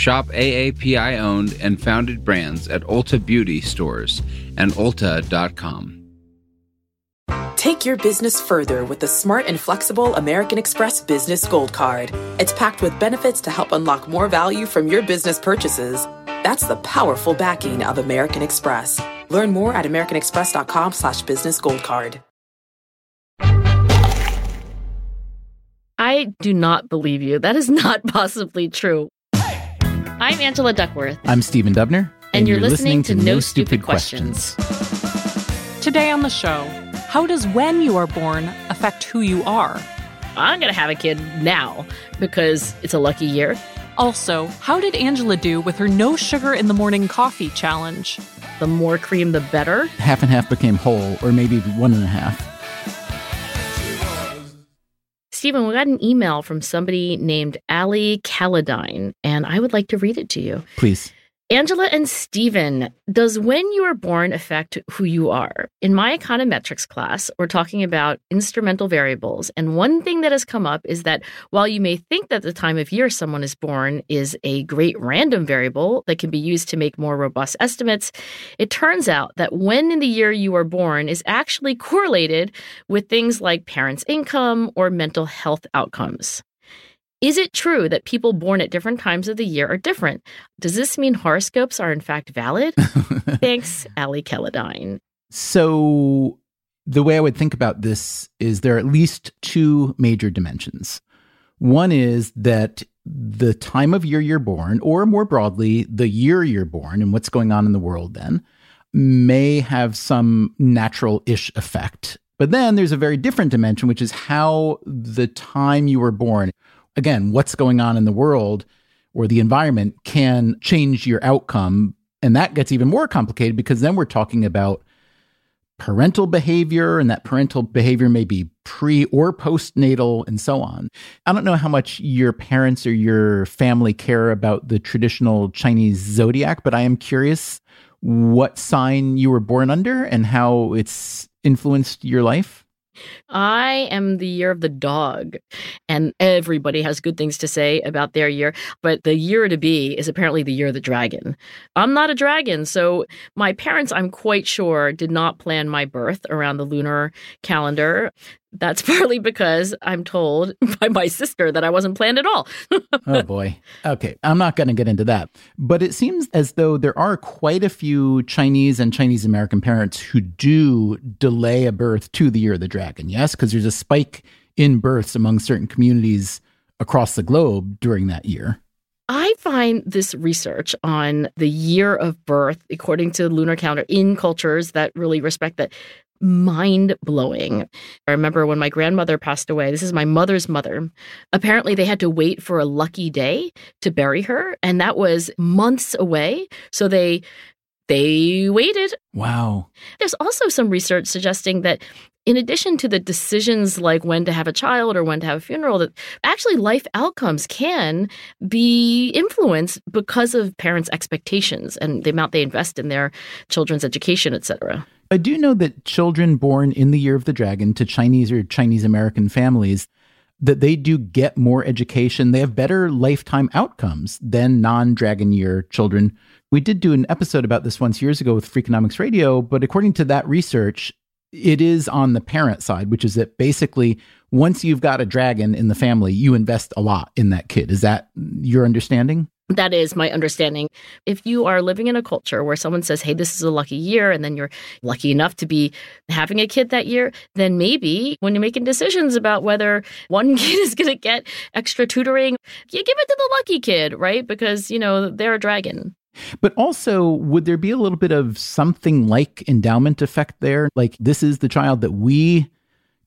Shop AAPI owned and founded brands at Ulta Beauty stores and Ulta.com. Take your business further with the smart and flexible American Express Business Gold Card. It's packed with benefits to help unlock more value from your business purchases. That's the powerful backing of American Express. Learn more at americanexpress.com slash business gold card. I do not believe you. That is not possibly true. I'm Angela Duckworth. I'm Stephen Dubner. And, you're, listening, to No Stupid Questions. Today on the show, how does when you are born affect who you are? I'm going to have a kid now because it's a lucky year. Also, how did Angela do with her no sugar in the morning coffee challenge? The more cream, the better. Half and half became whole, or maybe one and a half. Stephen, we got an email from somebody named Ali Caladine, and I would like to read it to you. Please. Angela and Stephen, does when you are born affect who you are? In my econometrics class, we're talking about instrumental variables. And one thing that has come up is that while you may think that the time of year someone is born is a great random variable that can be used to make more robust estimates, it turns out that when in the year you are born is actually correlated with things like parents' income or mental health outcomes. Is it true that people born at different times of the year are different? Does this mean horoscopes are in fact valid? Thanks, Ali Kelladine. So, the way I would think about this is there are at least two major dimensions. One is that the time of year you're born, or more broadly, the year you're born and what's going on in the world then, may have some natural ish effect. But then there's a very different dimension, which is how the time you were born again, what's going on in the world or the environment can change your outcome. And that gets even more complicated because then we're talking about parental behavior, and that parental behavior may be pre or postnatal and so on. I don't know how much your parents or your family care about the traditional Chinese zodiac, but I am curious what sign you were born under and how it's influenced your life. I am the year of the dog, and everybody has good things to say about their year. But the year to be is apparently the year of the dragon. I'm not a dragon, so my parents, I'm quite sure, did not plan my birth around the lunar calendar. That's partly because I'm told by my sister that I wasn't planned at all. oh boy. Okay, I'm not going to get into that. But it seems as though there are quite a few Chinese and Chinese American parents who do delay a birth to the year of the dragon. Yes, because there's a spike in births among certain communities across the globe during that year. I find this research on the year of birth, according to the lunar calendar, in cultures that really respect that, mind blowing. I remember when my grandmother passed away, this is my mother's mother. Apparently, they had to wait for a lucky day to bury her, and that was months away. So they they waited. Wow. There's also some research suggesting that in addition to the decisions like when to have a child or when to have a funeral, that actually life outcomes can be influenced because of parents' expectations and the amount they invest in their children's education, etc. I do know that children born in the year of the dragon to Chinese or Chinese American families that they do get more education. They have better lifetime outcomes than non-dragon year children. We did do an episode about this once years ago with Freakonomics Radio, but according to that research, it is on the parent side, which is that basically once you've got a dragon in the family, you invest a lot in that kid. Is that your understanding? That is my understanding. If you are living in a culture where someone says, hey, this is a lucky year, and then you're lucky enough to be having a kid that year, then maybe when you're making decisions about whether one kid is going to get extra tutoring, you give it to the lucky kid, right? Because, you know, they're a dragon. But also, would there be a little bit of something like endowment effect there? Like, this is the child that we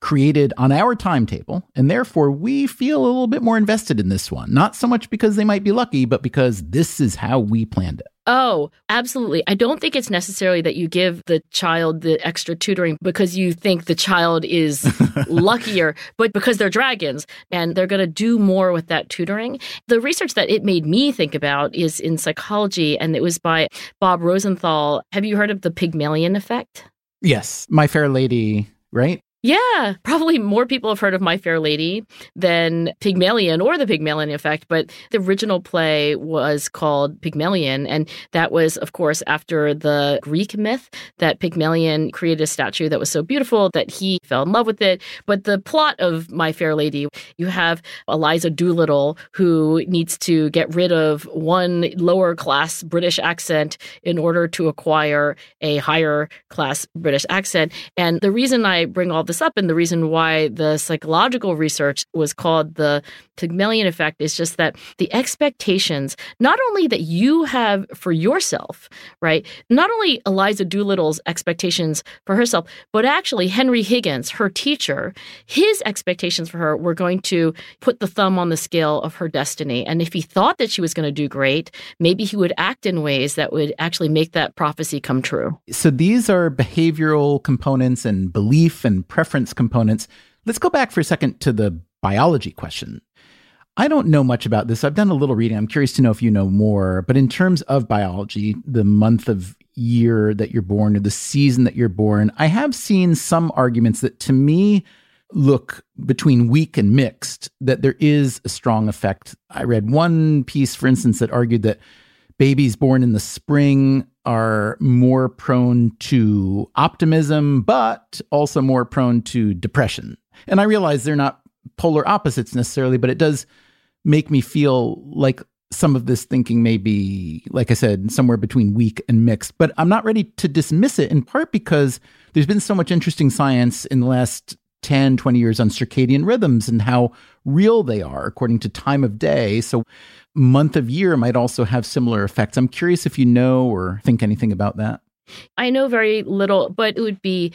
created on our timetable, and therefore we feel a little bit more invested in this one. Not so much because they might be lucky, but because this is how we planned it. Oh, absolutely. I don't think it's necessarily that you give the child the extra tutoring because you think the child is luckier, but because they're dragons and they're going to do more with that tutoring. The research that it made me think about is in psychology, and it was by Bob Rosenthal. Have you heard of the Pygmalion effect? Yes. My Fair Lady, right? Yeah, probably more people have heard of My Fair Lady than Pygmalion or the Pygmalion Effect, but the original play was called Pygmalion. And that was, of course, after the Greek myth that Pygmalion created a statue that was so beautiful that he fell in love with it. But the plot of My Fair Lady, you have Eliza Doolittle who needs to get rid of one lower class British accent in order to acquire a higher class British accent. And the reason I bring all this this up, and the reason why the psychological research was called the Pygmalion effect is just that the expectations, not only that you have for yourself, right? Not only Eliza Doolittle's expectations for herself, but actually Henry Higgins, her teacher, his expectations for her were going to put the thumb on the scale of her destiny. And if he thought that she was going to do great, maybe he would act in ways that would actually make that prophecy come true. So these are behavioral components and belief and preference components. Let's go back for a second to the biology question. I don't know much about this. I've done a little reading. I'm curious to know if you know more. But in terms of biology, the month of year that you're born or the season that you're born, I have seen some arguments that to me look between weak and mixed, that there is a strong effect. I read one piece, for instance, that argued that babies born in the spring are more prone to optimism, but also more prone to depression. And I realize they're not polar opposites necessarily, but it does make me feel like some of this thinking may be, like I said, somewhere between weak and mixed. But I'm not ready to dismiss it, in part because there's been so much interesting science in the last 10, 20 years on circadian rhythms and how real they are according to time of day. So month of year might also have similar effects. I'm curious if you know or think anything about that. I know very little, but it would be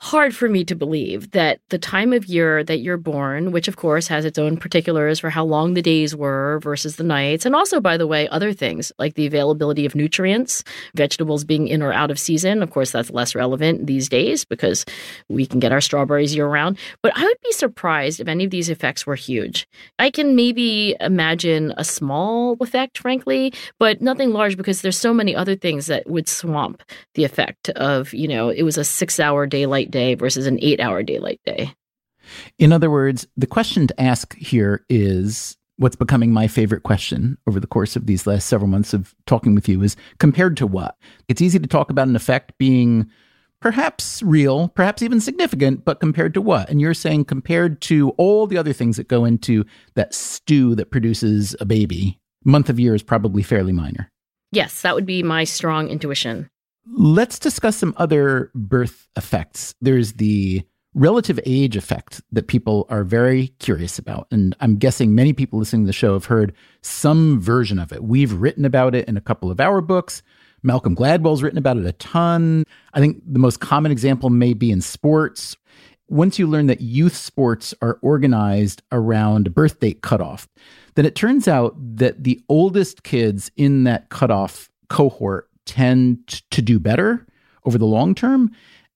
hard for me to believe that the time of year that you're born, which of course has its own particulars for how long the days were versus the nights, and also, by the way, other things like the availability of nutrients, vegetables being in or out of season. Of course, that's less relevant these days because we can get our strawberries year round. But I would be surprised if any of these effects were huge. I can maybe imagine a small effect, frankly, but nothing large because there's so many other things that would swamp the effect of, you know, it was a six hour daylight daylight day versus an eight hour daylight day. In other words, the question to ask here is what's becoming my favorite question over the course of these last several months of talking with you is compared to what? It's easy to talk about an effect being perhaps real, perhaps even significant, but compared to what? And you're saying compared to all the other things that go into that stew that produces a baby, month of year is probably fairly minor. Yes, that would be my strong intuition. Let's discuss some other birth effects. There's the relative age effect that people are very curious about. And I'm guessing many people listening to the show have heard some version of it. We've written about it in a couple of our books. Malcolm Gladwell's written about it a ton. I think the most common example may be in sports. Once you learn that youth sports are organized around birth date cutoff, then it turns out that the oldest kids in that cutoff cohort tend to do better over the long term.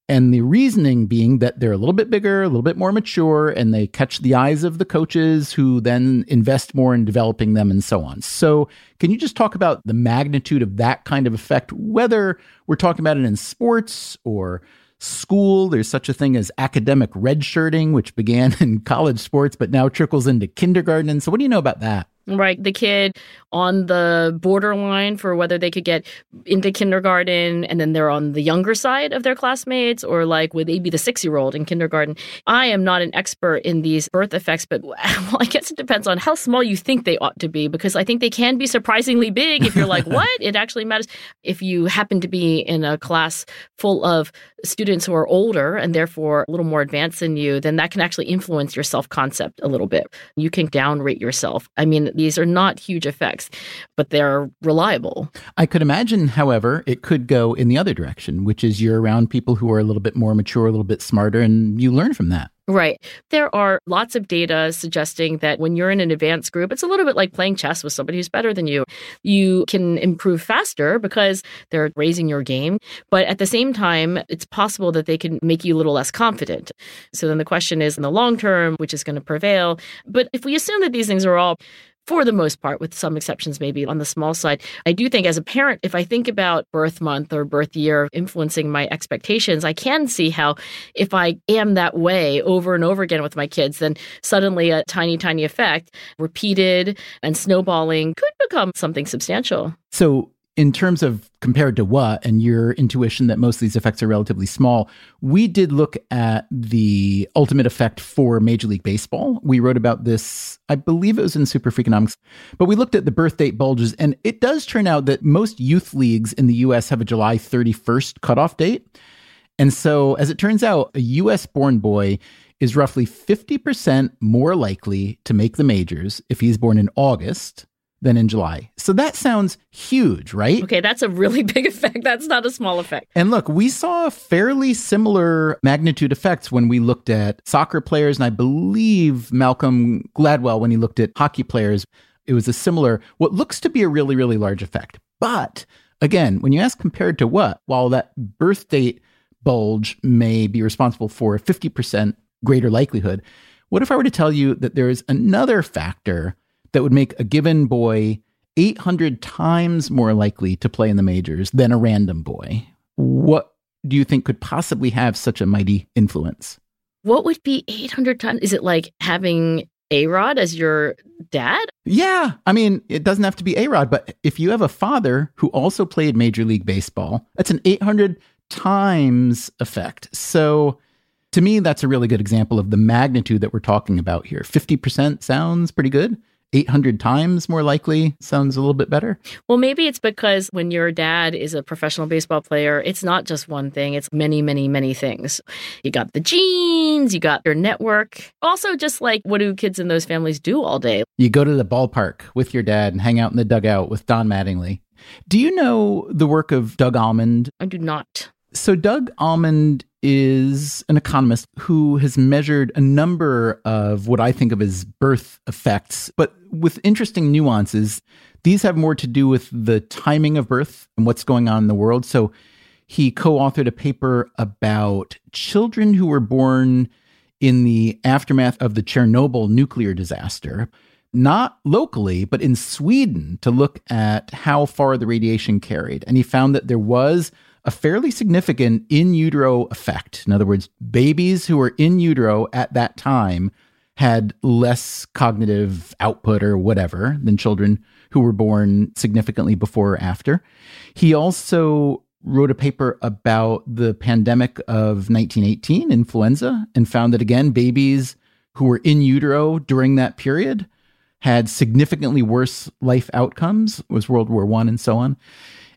And the reasoning being that they're a little bit bigger, a little bit more mature, and they catch the eyes of the coaches who then invest more in developing them and so on. So, can you just talk about the magnitude of that kind of effect, whether we're talking about it in sports or school? There's such a thing as academic redshirting, which began in college sports, but now trickles into kindergarten. And so, what do you know about that? Right? The kid on the borderline for whether they could get into kindergarten and then they're on the younger side of their classmates, or like would they be the six year old in kindergarten? I am not an expert in these birth effects, but well, I guess it depends on how small you think they ought to be because I think they can be surprisingly big if you're like, what? It actually matters. If you happen to be in a class full of students who are older and therefore a little more advanced than you, then that can actually influence your self concept a little bit. You can downrate yourself. I mean, these are not huge effects, but they're reliable. I could imagine, however, it could go in the other direction, which is you're around people who are a little bit more mature, a little bit smarter, and you learn from that. Right. There are lots of data suggesting that when you're in an advanced group, it's a little bit like playing chess with somebody who's better than you. You can improve faster because they're raising your game. But at the same time, it's possible that they can make you a little less confident. So then the question is in the long term, which is going to prevail. But if we assume that these things are all for the most part, with some exceptions maybe on the small side. I do think as a parent, if I think about birth month or birth year influencing my expectations, I can see how if I am that way over and over again with my kids, then suddenly a tiny, tiny effect repeated and snowballing could become something substantial. So in terms of compared to what and your intuition that most of these effects are relatively small, we did look at the ultimate effect for Major League Baseball. We wrote about this, I believe it was in Super Freakonomics, but we looked at the birth date bulges, and it does turn out that most youth leagues in the US have a July 31st cutoff date. And so, as it turns out, a US born boy is roughly 50% more likely to make the majors if he's born in August than in July. So that sounds huge, right? Okay, that's a really big effect. That's not a small effect. And look, we saw fairly similar magnitude effects when we looked at soccer players, and I believe Malcolm Gladwell, when he looked at hockey players, it was a similar, what looks to be a really, really large effect. But again, when you ask compared to what, while that birth date bulge may be responsible for a 50% greater likelihood, what if I were to tell you that there is another factor that would make a given boy 800 times more likely to play in the majors than a random boy. What do you think could possibly have such a mighty influence? What would be 800 times? Is it like having A Rod as your dad? Yeah. I mean, it doesn't have to be A Rod, but if you have a father who also played Major League Baseball, that's an 800 times effect. So to me, that's a really good example of the magnitude that we're talking about here. 50% sounds pretty good. 800 times more likely sounds a little bit better. Well, maybe it's because when your dad is a professional baseball player, it's not just one thing, it's many, many, many things. You got the genes, you got your network. Also, just like what do kids in those families do all day? You go to the ballpark with your dad and hang out in the dugout with Don Mattingly. Do you know the work of Doug Almond? I do not. So, Doug Almond is an economist who has measured a number of what I think of as birth effects, but with interesting nuances. These have more to do with the timing of birth and what's going on in the world. So, he co authored a paper about children who were born in the aftermath of the Chernobyl nuclear disaster, not locally, but in Sweden, to look at how far the radiation carried. And he found that there was a fairly significant in utero effect. In other words, babies who were in utero at that time had less cognitive output or whatever than children who were born significantly before or after. He also wrote a paper about the pandemic of 1918, influenza, and found that again, babies who were in utero during that period had significantly worse life outcomes, was World War One and so on.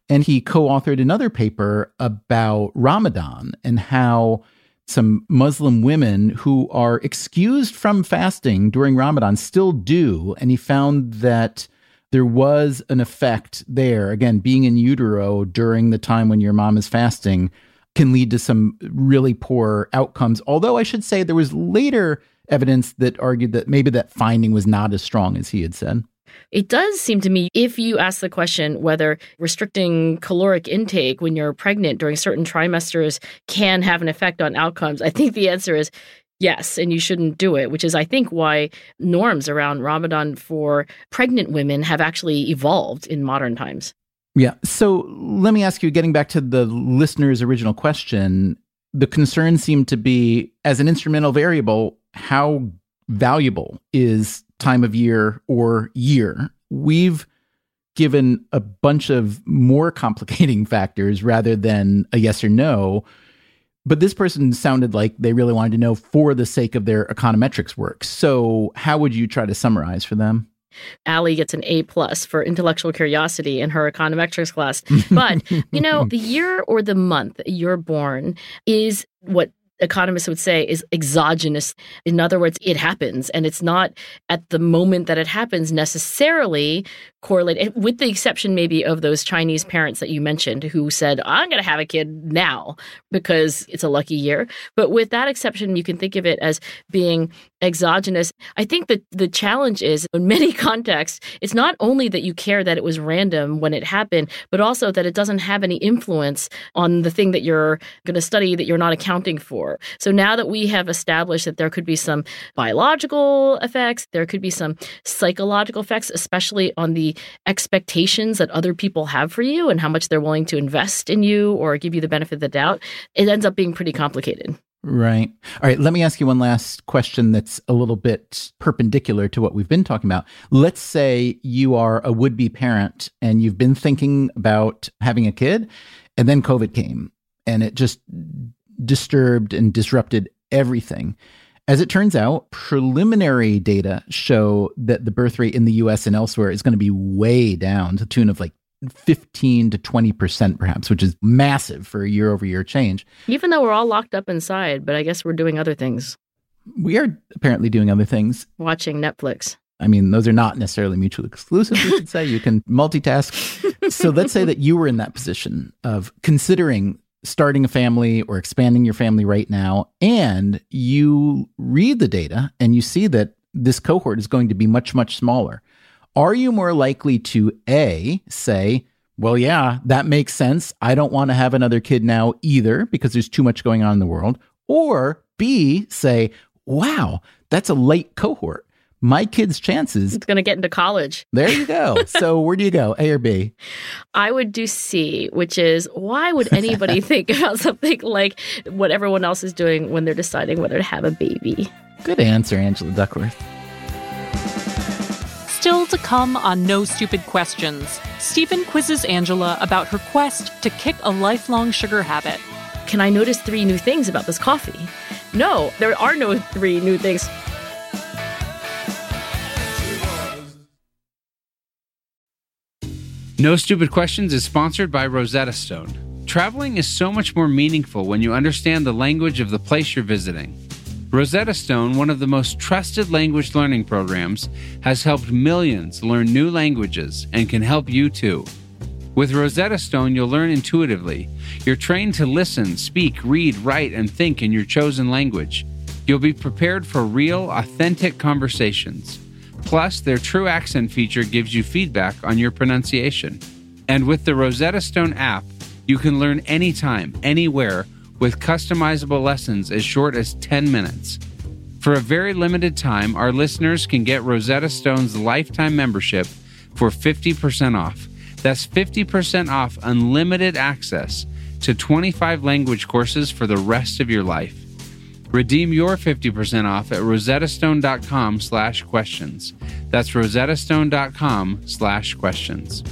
And he co authored another paper about Ramadan and how some Muslim women who are excused from fasting during Ramadan still do. And he found that there was an effect there. Again, being in utero during the time when your mom is fasting can lead to some really poor outcomes. Although I should say there was later evidence that argued that maybe that finding was not as strong as he had said. It does seem to me, if you ask the question whether restricting caloric intake when you're pregnant during certain trimesters can have an effect on outcomes, I think the answer is yes, and you shouldn't do it, which is, I think, why norms around Ramadan for pregnant women have actually evolved in modern times. Yeah. So let me ask you, getting back to the listener's original question, the concern seemed to be as an instrumental variable, how valuable is time of year or year. We've given a bunch of more complicating factors rather than a yes or no. But this person sounded like they really wanted to know for the sake of their econometrics work. So, how would you try to summarize for them? Allie gets an A plus for intellectual curiosity in her econometrics class. But, you know, the year or the month you're born is what economists would say is exogenous. In other words, it happens and it's not at the moment that it happens necessarily correlated, with the exception maybe of those Chinese parents that you mentioned who said, I'm going to have a kid now because it's a lucky year. But with that exception, you can think of it as being exogenous. I think that the challenge is in many contexts, it's not only that you care that it was random when it happened, but also that it doesn't have any influence on the thing that you're going to study that you're not accounting for. So now that we have established that there could be some biological effects, there could be some psychological effects, especially on the expectations that other people have for you and how much they're willing to invest in you or give you the benefit of the doubt, it ends up being pretty complicated. Right. All right. Let me ask you one last question that's a little bit perpendicular to what we've been talking about. Let's say you are a would be parent and you've been thinking about having a kid, and then COVID came and it just disturbed and disrupted everything. As it turns out, preliminary data show that the birth rate in the US and elsewhere is going to be way down to the tune of like 15 to 20% perhaps, which is massive for a year over year change. Even though we're all locked up inside, but I guess we're doing other things. We are apparently doing other things. Watching Netflix. I mean, those are not necessarily mutually exclusive, we should say. You can multitask. so let's say that you were in that position of considering starting a family or expanding your family right now, and you read the data and you see that this cohort is going to be much, much smaller. Are you more likely to A, say, well, yeah, that makes sense. I don't want to have another kid now either because there's too much going on in the world. Or B, say, wow, that's a late cohort my kid's chances. It's going to get into college. There you go. so where do you go, A or B? I would do C, which is why would anybody think about something like what everyone else is doing when they're deciding whether to have a baby? Good answer, Angela Duckworth. Still to come on No Stupid Questions, Stephen quizzes Angela about her quest to kick a lifelong sugar habit. Can I notice three new things about this coffee? No, there are no three new things. No Stupid Questions is sponsored by Rosetta Stone. Traveling is so much more meaningful when you understand the language of the place you're visiting. Rosetta Stone, one of the most trusted language learning programs, has helped millions learn new languages and can help you too. With Rosetta Stone, you'll learn intuitively. You're trained to listen, speak, read, write, and think in your chosen language. You'll be prepared for real, authentic conversations. Plus, their True Accent feature gives you feedback on your pronunciation. And with the Rosetta Stone app, you can learn anytime, anywhere, with customizable lessons as short as 10 minutes. For a very limited time, our listeners can get Rosetta Stone's lifetime membership for 50% off. That's 50% off unlimited access to 25 language courses for the rest of your life. Redeem your 50% off at rosettastone.com slash questions. That's rosettastone.com slash questions.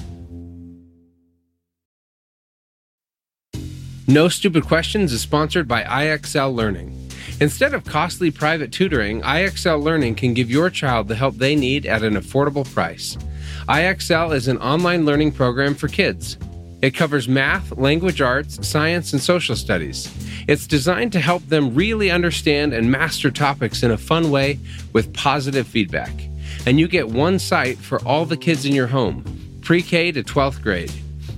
No Stupid Questions is sponsored by IXL Learning. Instead of costly private tutoring, IXL Learning can give your child the help they need at an affordable price. IXL is an online learning program for kids. It covers math, language arts, science, and social studies. It's designed to help them really understand and master topics in a fun way with positive feedback. And you get one site for all the kids in your home, pre K to 12th grade.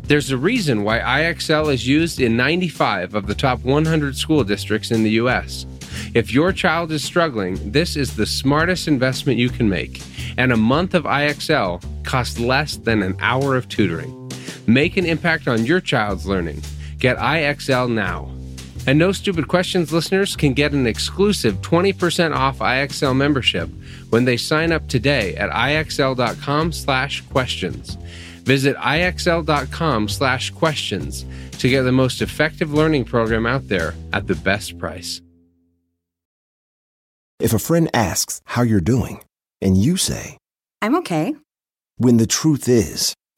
There's a reason why IXL is used in 95 of the top 100 school districts in the U.S. If your child is struggling, this is the smartest investment you can make, and a month of IXL costs less than an hour of tutoring. Make an impact on your child's learning. Get IXL now. And No Stupid Questions listeners can get an exclusive 20% off IXL membership when they sign up today at IXL.com slash questions. Visit IXL.com slash questions to get the most effective learning program out there at the best price. If a friend asks how you're doing, and you say, I'm okay. When the truth is,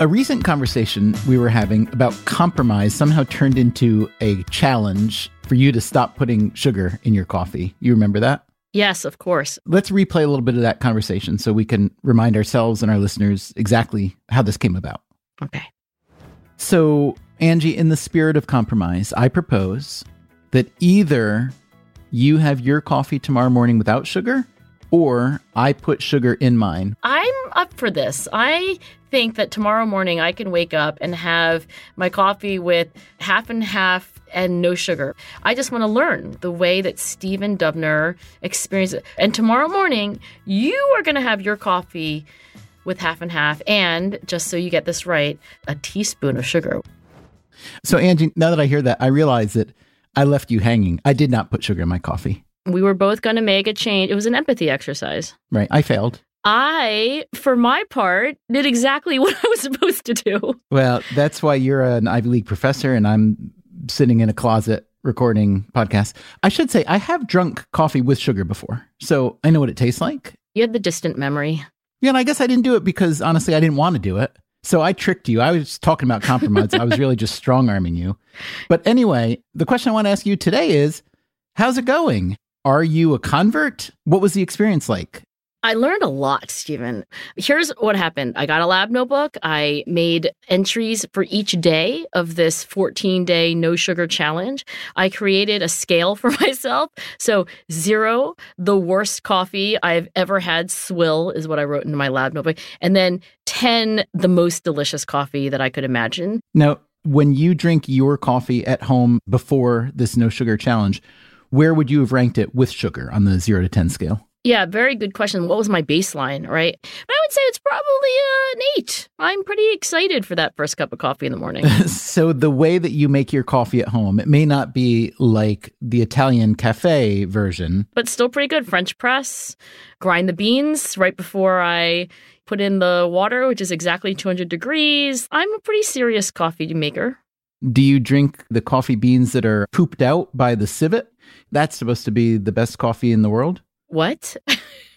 A recent conversation we were having about compromise somehow turned into a challenge for you to stop putting sugar in your coffee. You remember that? Yes, of course. Let's replay a little bit of that conversation so we can remind ourselves and our listeners exactly how this came about. Okay. So, Angie, in the spirit of compromise, I propose that either you have your coffee tomorrow morning without sugar or I put sugar in mine. I'm up for this. I think that tomorrow morning I can wake up and have my coffee with half and half and no sugar. I just want to learn the way that Stephen Dubner experienced it. And tomorrow morning, you are going to have your coffee with half and half, and just so you get this right, a teaspoon of sugar. So, Angie, now that I hear that, I realize that I left you hanging. I did not put sugar in my coffee. We were both going to make a change. It was an empathy exercise. Right. I failed. I, for my part, did exactly what I was supposed to do. Well, that's why you're an Ivy League professor and I'm sitting in a closet recording podcasts. I should say I have drunk coffee with sugar before, so I know what it tastes like. You had the distant memory. Yeah, and I guess I didn't do it because honestly, I didn't want to do it. So I tricked you. I was talking about compromise. I was really just strong arming you. But anyway, the question I want to ask you today is how's it going? Are you a convert? What was the experience like? I learned a lot, Stephen. Here's what happened. I got a lab notebook. I made entries for each day of this 14 day no sugar challenge. I created a scale for myself. So, zero, the worst coffee I've ever had, swill is what I wrote in my lab notebook. And then 10, the most delicious coffee that I could imagine. Now, when you drink your coffee at home before this no sugar challenge, where would you have ranked it with sugar on the zero to 10 scale? Yeah, very good question. What was my baseline, right? But I would say it's probably uh, an eight. I'm pretty excited for that first cup of coffee in the morning. so, the way that you make your coffee at home, it may not be like the Italian cafe version, but still pretty good. French press, grind the beans right before I put in the water, which is exactly 200 degrees. I'm a pretty serious coffee maker. Do you drink the coffee beans that are pooped out by the civet? That's supposed to be the best coffee in the world. What?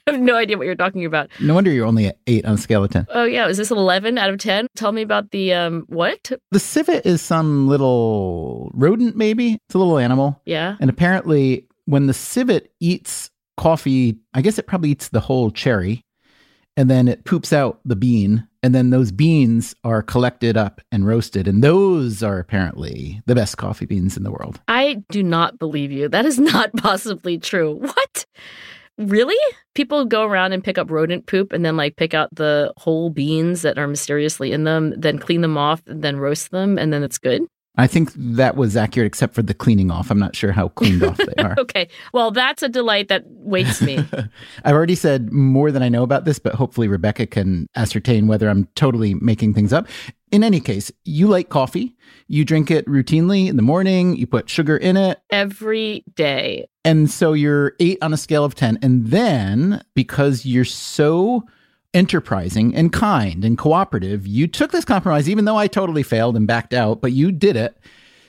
I have no idea what you're talking about. No wonder you're only at eight on a scale of 10. Oh, yeah. Is this 11 out of 10? Tell me about the, um, what? The civet is some little rodent, maybe. It's a little animal. Yeah. And apparently, when the civet eats coffee, I guess it probably eats the whole cherry and then it poops out the bean. And then those beans are collected up and roasted. And those are apparently the best coffee beans in the world. I do not believe you. That is not possibly true. What? Really? People go around and pick up rodent poop and then like pick out the whole beans that are mysteriously in them, then clean them off, and then roast them, and then it's good? I think that was accurate except for the cleaning off. I'm not sure how cleaned off they are. okay. Well, that's a delight that waits me. I've already said more than I know about this, but hopefully Rebecca can ascertain whether I'm totally making things up. In any case, you like coffee. You drink it routinely in the morning. You put sugar in it every day. And so you're eight on a scale of 10. And then because you're so enterprising and kind and cooperative, you took this compromise, even though I totally failed and backed out, but you did it.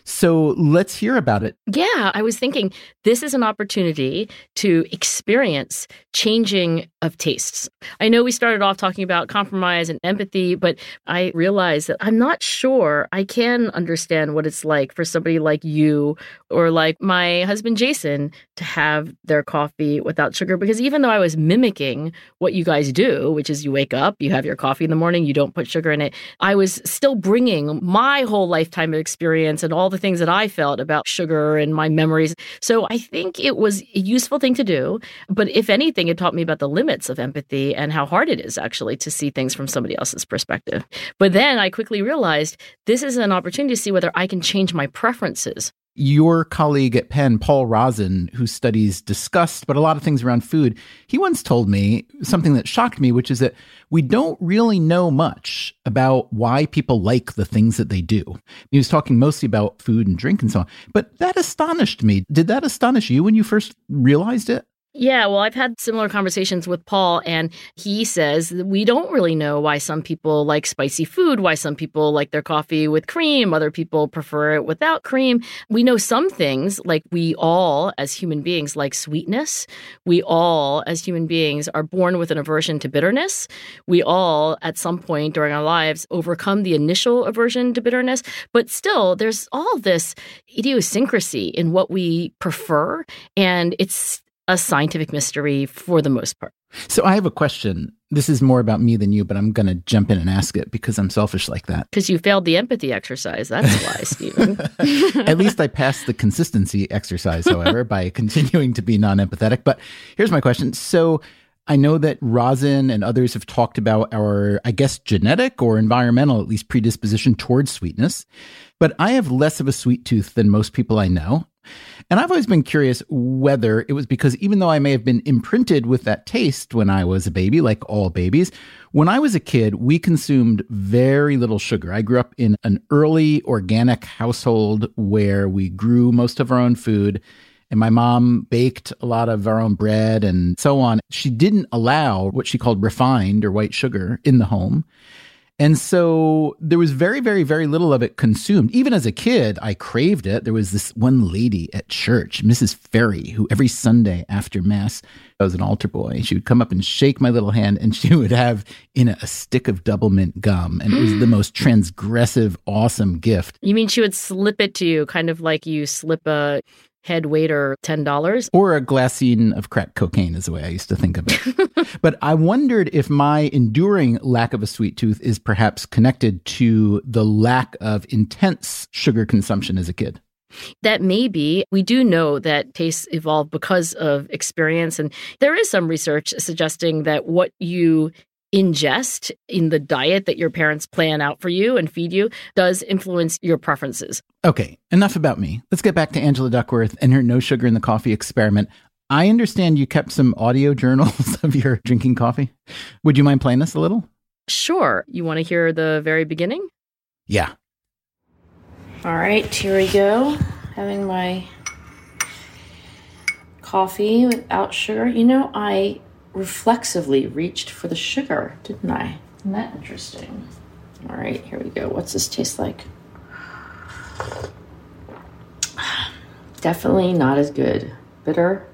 So let's hear about it. Yeah, I was thinking this is an opportunity to experience changing of tastes. I know we started off talking about compromise and empathy, but I realized that I'm not sure I can understand what it's like for somebody like you or like my husband Jason to have their coffee without sugar because even though I was mimicking what you guys do, which is you wake up, you have your coffee in the morning, you don't put sugar in it, I was still bringing my whole lifetime of experience and all the things that I felt about sugar and my memories. So I think it was a useful thing to do. But if anything, it taught me about the limits of empathy and how hard it is actually to see things from somebody else's perspective. But then I quickly realized this is an opportunity to see whether I can change my preferences your colleague at Penn, Paul Rozin, who studies disgust, but a lot of things around food, he once told me something that shocked me, which is that we don't really know much about why people like the things that they do. He was talking mostly about food and drink and so on, but that astonished me. Did that astonish you when you first realized it? Yeah, well, I've had similar conversations with Paul, and he says we don't really know why some people like spicy food, why some people like their coffee with cream, other people prefer it without cream. We know some things, like we all, as human beings, like sweetness. We all, as human beings, are born with an aversion to bitterness. We all, at some point during our lives, overcome the initial aversion to bitterness. But still, there's all this idiosyncrasy in what we prefer, and it's a scientific mystery for the most part. So I have a question. This is more about me than you, but I'm going to jump in and ask it because I'm selfish like that. Because you failed the empathy exercise. That's why, Stephen. At least I passed the consistency exercise, however, by continuing to be non empathetic. But here's my question. So I know that Rozin and others have talked about our, I guess, genetic or environmental, at least, predisposition towards sweetness. But I have less of a sweet tooth than most people I know. And I've always been curious whether it was because even though I may have been imprinted with that taste when I was a baby, like all babies, when I was a kid, we consumed very little sugar. I grew up in an early organic household where we grew most of our own food. And my mom baked a lot of our own bread and so on. She didn't allow what she called refined or white sugar in the home. And so there was very, very, very little of it consumed. Even as a kid, I craved it. There was this one lady at church, Mrs. Ferry, who every Sunday after Mass, I was an altar boy. She would come up and shake my little hand, and she would have in it a stick of Doublemint gum. And it was the most transgressive, awesome gift. You mean she would slip it to you, kind of like you slip a head waiter $10. Or a glassine of crack cocaine is the way I used to think of it. but I wondered if my enduring lack of a sweet tooth is perhaps connected to the lack of intense sugar consumption as a kid. That may be. We do know that tastes evolve because of experience. And there is some research suggesting that what you ingest in the diet that your parents plan out for you and feed you does influence your preferences. Okay, enough about me. Let's get back to Angela Duckworth and her no sugar in the coffee experiment. I understand you kept some audio journals of your drinking coffee. Would you mind playing us a little? Sure. You want to hear the very beginning? Yeah. All right, here we go. Having my coffee without sugar. You know, I reflexively reached for the sugar, didn't I? Isn't that interesting? All right, here we go. What's this taste like? Definitely not as good. Bitter.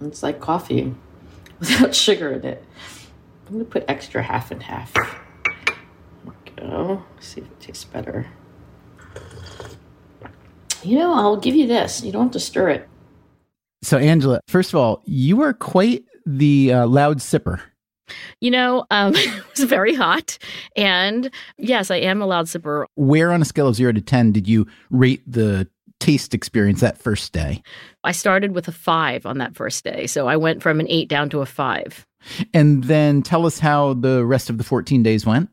It's like coffee without sugar in it. I'm gonna put extra half and half. Go. See if it tastes better. You know, I'll give you this. You don't have to stir it. So, Angela, first of all, you are quite the uh, loud sipper. You know, um, it was very hot. And yes, I am a loud sipper. Where on a scale of zero to 10 did you rate the taste experience that first day? I started with a five on that first day. So I went from an eight down to a five. And then tell us how the rest of the 14 days went.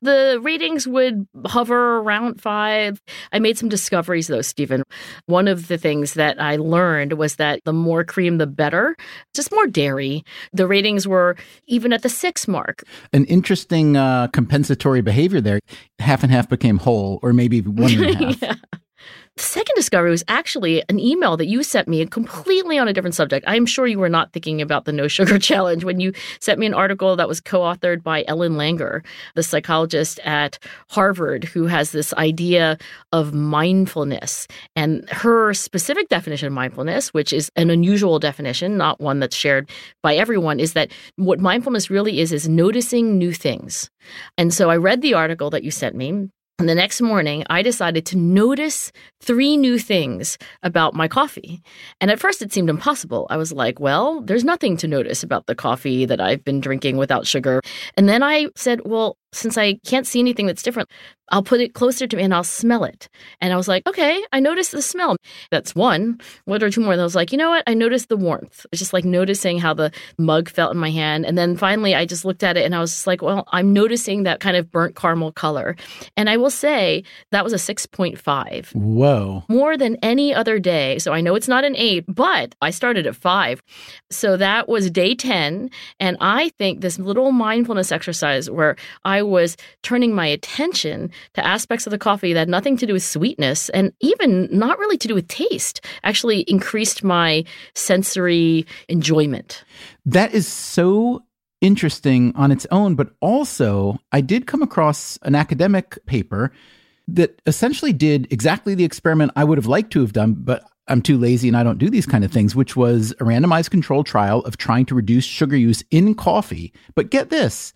The ratings would hover around five. I made some discoveries though, Stephen. One of the things that I learned was that the more cream, the better, just more dairy. The ratings were even at the six mark. An interesting uh, compensatory behavior there. Half and half became whole, or maybe one and a half. yeah. The second discovery was actually an email that you sent me completely on a different subject. I'm sure you were not thinking about the no sugar challenge when you sent me an article that was co authored by Ellen Langer, the psychologist at Harvard, who has this idea of mindfulness. And her specific definition of mindfulness, which is an unusual definition, not one that's shared by everyone, is that what mindfulness really is, is noticing new things. And so I read the article that you sent me. And the next morning, I decided to notice three new things about my coffee. And at first, it seemed impossible. I was like, well, there's nothing to notice about the coffee that I've been drinking without sugar. And then I said, well, since I can't see anything that's different, I'll put it closer to me and I'll smell it. And I was like, okay, I noticed the smell. That's one. What are two more? And I was like, you know what? I noticed the warmth. It's just like noticing how the mug felt in my hand. And then finally, I just looked at it and I was just like, well, I'm noticing that kind of burnt caramel color. And I will say that was a 6.5. Whoa. More than any other day. So I know it's not an eight, but I started at five. So that was day 10. And I think this little mindfulness exercise where I Was turning my attention to aspects of the coffee that had nothing to do with sweetness and even not really to do with taste, actually increased my sensory enjoyment. That is so interesting on its own, but also I did come across an academic paper that essentially did exactly the experiment I would have liked to have done, but I'm too lazy and I don't do these kind of things, which was a randomized controlled trial of trying to reduce sugar use in coffee. But get this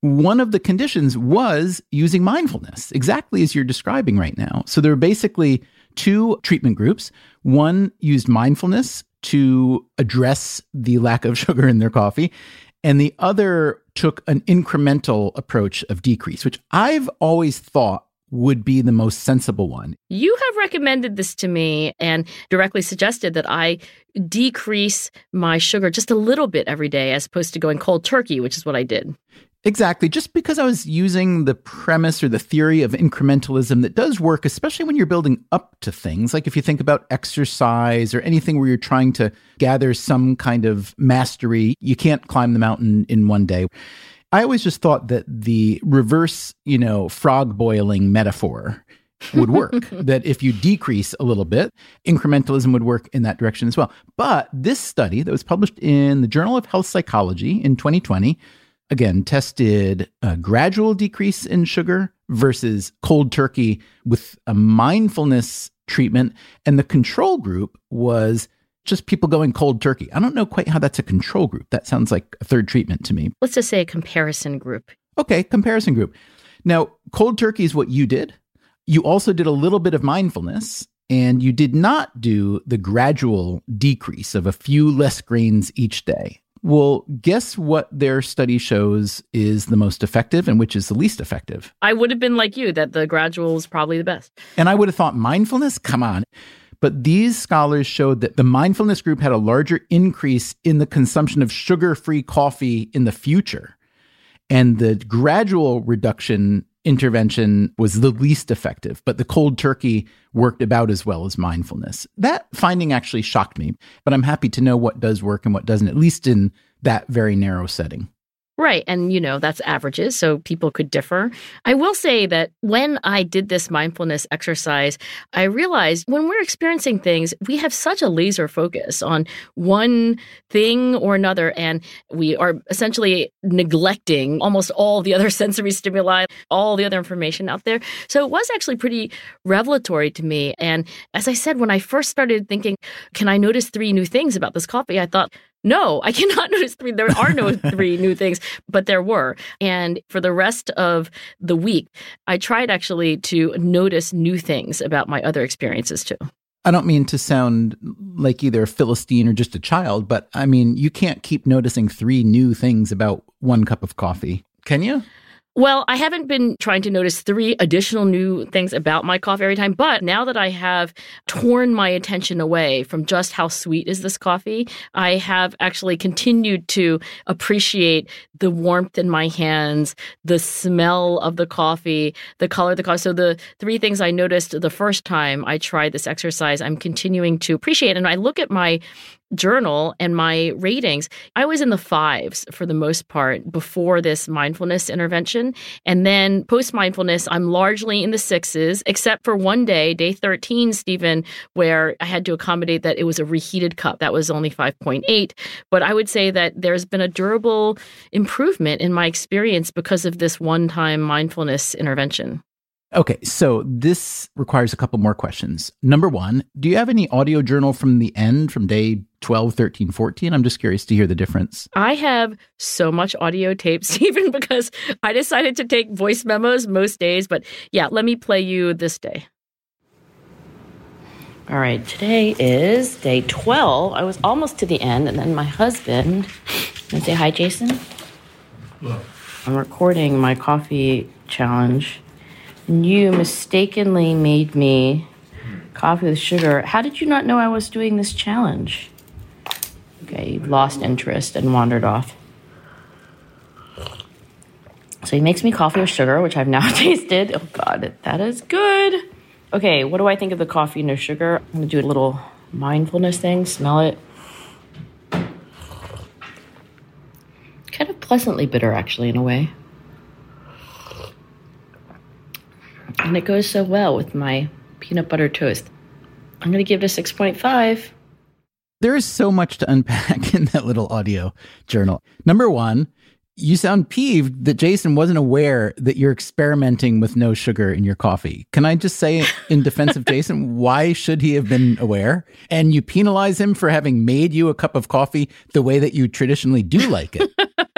one of the conditions was using mindfulness, exactly as you're describing right now. So there were basically two treatment groups. One used mindfulness to address the lack of sugar in their coffee, and the other took an incremental approach of decrease, which I've always thought would be the most sensible one. You have recommended this to me and directly suggested that I decrease my sugar just a little bit every day as opposed to going cold turkey, which is what I did. Exactly. Just because I was using the premise or the theory of incrementalism that does work, especially when you're building up to things. Like if you think about exercise or anything where you're trying to gather some kind of mastery, you can't climb the mountain in one day. I always just thought that the reverse, you know, frog boiling metaphor would work. that if you decrease a little bit, incrementalism would work in that direction as well. But this study that was published in the Journal of Health Psychology in 2020, again, tested a gradual decrease in sugar versus cold turkey with a mindfulness treatment. And the control group was just people going cold turkey. I don't know quite how that's a control group. That sounds like a third treatment to me. Let's just say a comparison group. Okay, comparison group. Now, cold turkey is what you did. You also did a little bit of mindfulness, and you did not do the gradual decrease of a few less grains each day. Well, guess what their study shows is the most effective and which is the least effective? I would have been like you, that the gradual is probably the best. And I would have thought mindfulness? Come on. But these scholars showed that the mindfulness group had a larger increase in the consumption of sugar free coffee in the future. And the gradual reduction intervention was the least effective, but the cold turkey worked about as well as mindfulness. That finding actually shocked me, but I'm happy to know what does work and what doesn't, at least in that very narrow setting. Right. And, you know, that's averages, so people could differ. I will say that when I did this mindfulness exercise, I realized when we're experiencing things, we have such a laser focus on one thing or another, and we are essentially neglecting almost all the other sensory stimuli, all the other information out there. So it was actually pretty revelatory to me. And as I said, when I first started thinking, can I notice three new things about this coffee? I thought, no, I cannot notice three. There are no three new things, but there were. And for the rest of the week, I tried actually to notice new things about my other experiences too. I don't mean to sound like either a Philistine or just a child, but I mean, you can't keep noticing three new things about one cup of coffee, can you? Well, I haven't been trying to notice three additional new things about my coffee every time, but now that I have torn my attention away from just how sweet is this coffee, I have actually continued to appreciate the warmth in my hands, the smell of the coffee, the color of the coffee. So the three things I noticed the first time I tried this exercise, I'm continuing to appreciate. And I look at my journal and my ratings, I was in the fives for the most part before this mindfulness intervention. And then post mindfulness, I'm largely in the sixes, except for one day, day 13, Stephen, where I had to accommodate that it was a reheated cup. That was only 5.8. But I would say that there's been a durable improvement in my experience because of this one time mindfulness intervention. Okay, so this requires a couple more questions. Number one, do you have any audio journal from the end from day 12, 13, 14? I'm just curious to hear the difference. I have so much audio tape, Stephen, because I decided to take voice memos most days. But yeah, let me play you this day. All right, today is day 12. I was almost to the end, and then my husband, and say hi, Jason. Hello. I'm recording my coffee challenge And you mistakenly made me coffee with sugar. How did you not know I was doing this challenge? Okay, lost interest and wandered off. So he makes me coffee with sugar, which I've now tasted. Oh god, that is good. Okay, what do I think of the coffee no sugar? I'm gonna do a little mindfulness thing, smell it. Kind of pleasantly bitter, actually, in a way. And it goes so well with my peanut butter toast. I'm to give it a 6.5. There is so much to unpack in that little audio journal. Number one, you sound peeved that Jason wasn't aware that you're experimenting with no sugar in your coffee. Can I just say, in defense of Jason, why should he have been aware? And you penalize him for having made you a cup of coffee the way that you traditionally do like it.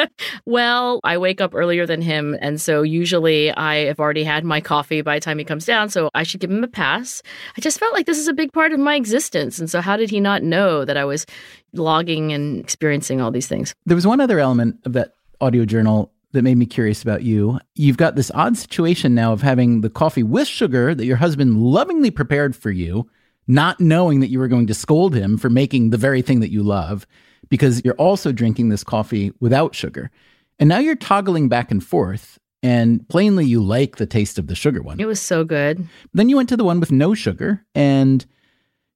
well, I wake up earlier than him. And so usually I have already had my coffee by the time he comes down. So I should give him a pass. I just felt like this is a big part of my existence. And so how did he not know that I was logging and experiencing all these things? There was one other element of that audio journal that made me curious about you. You've got this odd situation now of having the coffee with sugar that your husband lovingly prepared for you, not knowing that you were going to scold him for making the very thing that you love, because you're also drinking this coffee without sugar. And now you're toggling back and forth. And plainly, you like the taste of the sugar one. It was so good. Then you went to the one with no sugar, and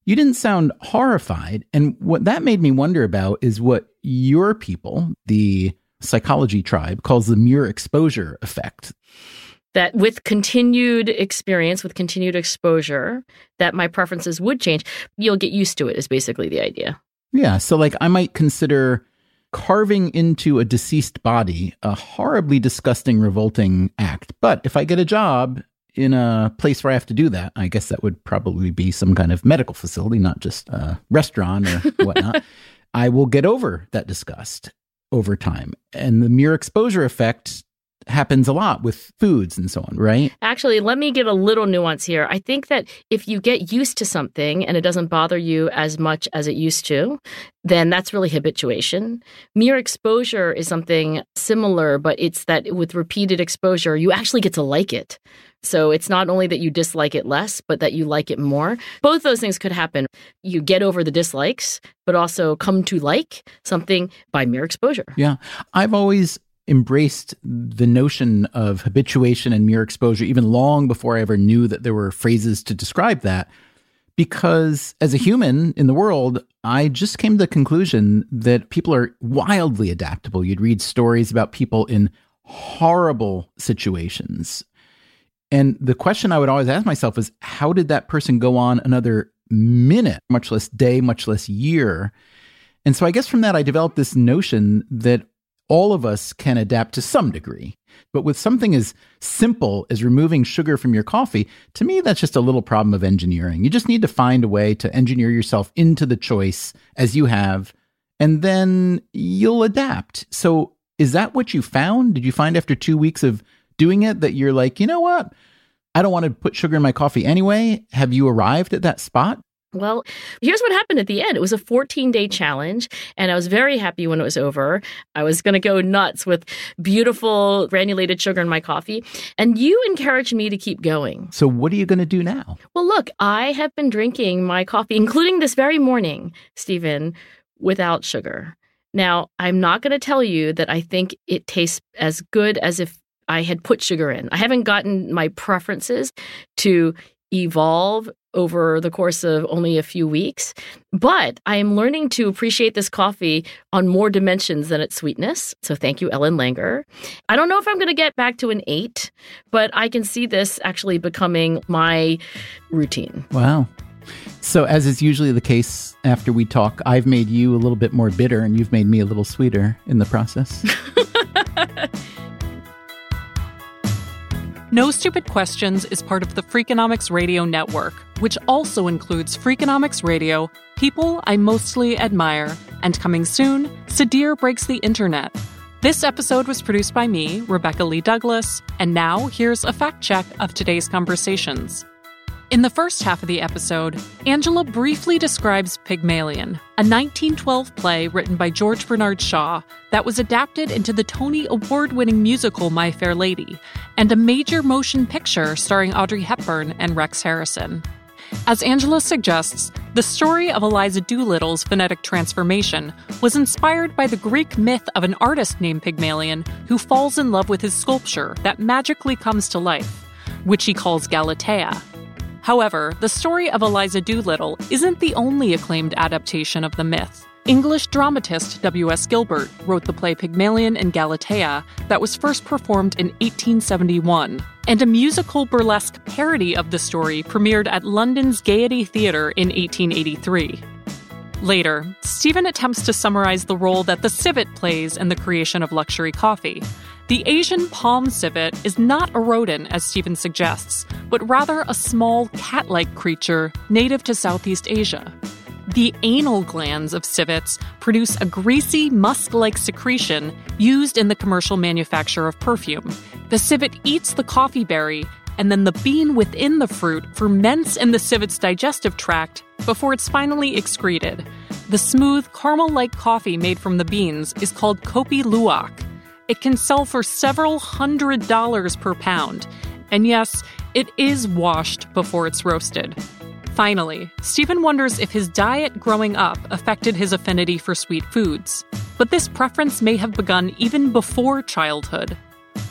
you didn't sound horrified. And what that made me wonder about is what your people, the psychology tribe calls the mere exposure effect. That with continued experience, with continued exposure, that my preferences would change. You'll get used to it, is basically the idea. Yeah. So, like, I might consider carving into a deceased body a horribly disgusting, revolting act. But if I get a job in a place where I have to do that, I guess that would probably be some kind of medical facility, not just a restaurant or whatnot. I will get over that disgust over time. And the mere exposure effect happens a lot with foods and so on, right? Actually, let me give a little nuance here. I think that if you get used to something and it doesn't bother you as much as it used to, then that's really habituation. Mere exposure is something similar, but it's that with repeated exposure, you actually get to like it. So it's not only that you dislike it less, but that you like it more. Both those things could happen. You get over the dislikes, but also come to like something by mere exposure. Yeah. I've always embraced the notion of habituation and mere exposure even long before I ever knew that there were phrases to describe that. Because as a human in the world, I just came to the conclusion that people are wildly adaptable. You'd read stories about people in horrible situations and the question I would always ask myself is how did that person go on another minute, much less day, much less year? And so I guess from that, I developed this notion that all of us can adapt to some degree. But with something as simple as removing sugar from your coffee, to me, that's just a little problem of engineering. You just need to find a way to engineer yourself into the choice as you have, and then you'll adapt. So, is that what you found? Did you find after two weeks of doing it that you're like, you know what? I don't want to put sugar in my coffee anyway. Have you arrived at that spot? Well, here's what happened at the end. It was a 14 day challenge, and I was very happy when it was over. I was going to go nuts with beautiful granulated sugar in my coffee. And you encouraged me to keep going. So, what are you going to do now? Well, look, I have been drinking my coffee, including this very morning, Stephen, without sugar. Now, I'm not going to tell you that I think it tastes as good as if I had put sugar in. I haven't gotten my preferences to evolve over the course of only a few weeks, but I am learning to appreciate this coffee on more dimensions than its sweetness. So thank you, Ellen Langer. I don't know if I'm going to get back to an eight, but I can see this actually becoming my routine. Wow. So, as is usually the case after we talk, I've made you a little bit more bitter and you've made me a little sweeter in the process. No Stupid Questions is part of the Freakonomics Radio Network, which also includes Freakonomics Radio, People I Mostly Admire, and coming soon, Sudhir Breaks the Internet. This episode was produced by me, Rebecca Lee Douglas, and now here's a fact check of today's conversations. In the first half of the episode, Angela briefly describes Pygmalion, a 1912 play written by George Bernard Shaw that was adapted into the Tony Award winning musical My Fair Lady, and a major motion picture starring Audrey Hepburn and Rex Harrison. As Angela suggests, the story of Eliza Doolittle's phonetic transformation was inspired by the Greek myth of an artist named Pygmalion who falls in love with his sculpture that magically comes to life, which he calls Galatea. However, the story of Eliza Doolittle isn't the only acclaimed adaptation of the myth. English dramatist W.S. Gilbert wrote the play Pygmalion and Galatea that was first performed in 1871. and a musical burlesque parody of the story premiered at London's Gaiety Theatre in 1883. Later, Stephen attempts to summarize the role that the civet plays in the creation of luxury coffee. The Asian palm civet is not a rodent, as Stephen suggests, but rather a small cat like creature native to Southeast Asia. The anal glands of civets produce a greasy, musk like secretion used in the commercial manufacture of perfume. The civet eats the coffee berry, and then the bean within the fruit ferments in the civet's digestive tract before it's finally excreted. The smooth, caramel like coffee made from the beans is called Kopi Luwak. It can sell for several hundred dollars per pound. And yes, it is washed before it's roasted. Finally, Stephen wonders if his diet growing up affected his affinity for sweet foods. But this preference may have begun even before childhood.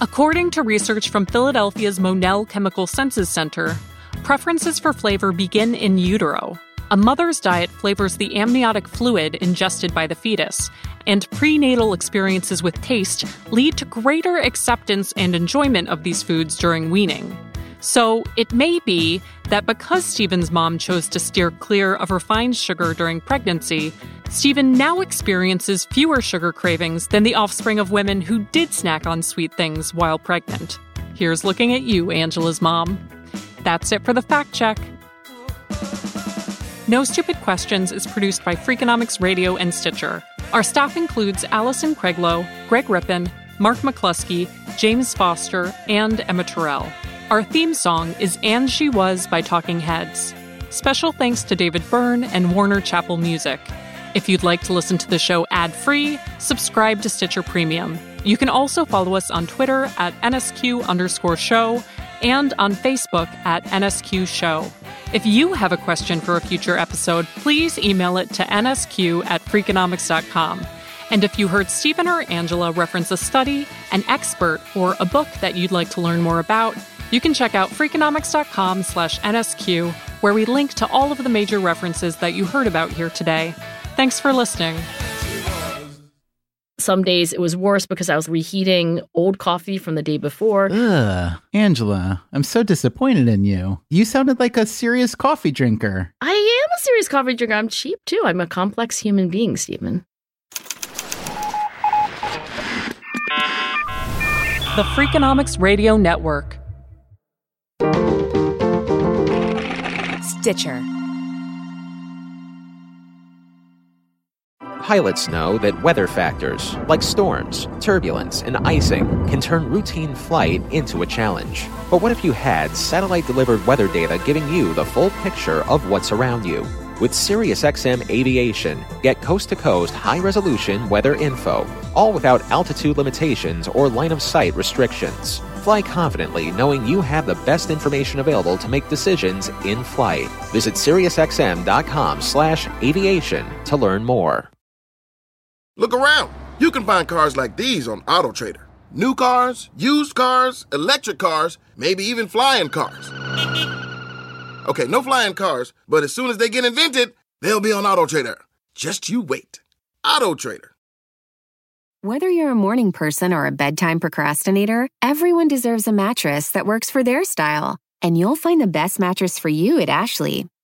According to research from Philadelphia's Monell Chemical Senses Center, preferences for flavor begin in utero. A mother's diet flavors the amniotic fluid ingested by the fetus, and prenatal experiences with taste lead to greater acceptance and enjoyment of these foods during weaning. So it may be that because Stephen's mom chose to steer clear of refined sugar during pregnancy, Stephen now experiences fewer sugar cravings than the offspring of women who did snack on sweet things while pregnant. Here's looking at you, Angela's mom. That's it for the fact check. No Stupid Questions is produced by Freakonomics Radio and Stitcher. Our staff includes Allison Craiglow, Greg Rippin, Mark McCluskey, James Foster, and Emma Tyrrell. Our theme song is And She Was by Talking Heads. Special thanks to David Byrne and Warner Chappell Music. If you'd like to listen to the show ad free, subscribe to Stitcher Premium. You can also follow us on Twitter at NSQ underscore show and on Facebook at NSQ show. If you have a question for a future episode, please email it to nsq at freakonomics.com. And if you heard Stephen or Angela reference a study, an expert, or a book that you'd like to learn more about, you can check out freakonomics.com slash NSQ, where we link to all of the major references that you heard about here today. Thanks for listening. Some days it was worse because I was reheating old coffee from the day before. Ugh, Angela, I'm so disappointed in you. You sounded like a serious coffee drinker. I am a serious coffee drinker. I'm cheap too. I'm a complex human being, Stephen. The Freakonomics Radio Network. Stitcher. Pilots know that weather factors, like storms, turbulence, and icing, can turn routine flight into a challenge. But what if you had satellite delivered weather data giving you the full picture of what's around you? With SiriusXM Aviation, get coast to coast high resolution weather info, all without altitude limitations or line of sight restrictions. Fly confidently knowing you have the best information available to make decisions in flight. Visit SiriusXM.com slash aviation to learn more. Look around. You can find cars like these on AutoTrader. New cars, used cars, electric cars, maybe even flying cars. Okay, no flying cars, but as soon as they get invented, they'll be on AutoTrader. Just you wait. AutoTrader. Whether you're a morning person or a bedtime procrastinator, everyone deserves a mattress that works for their style. And you'll find the best mattress for you at Ashley.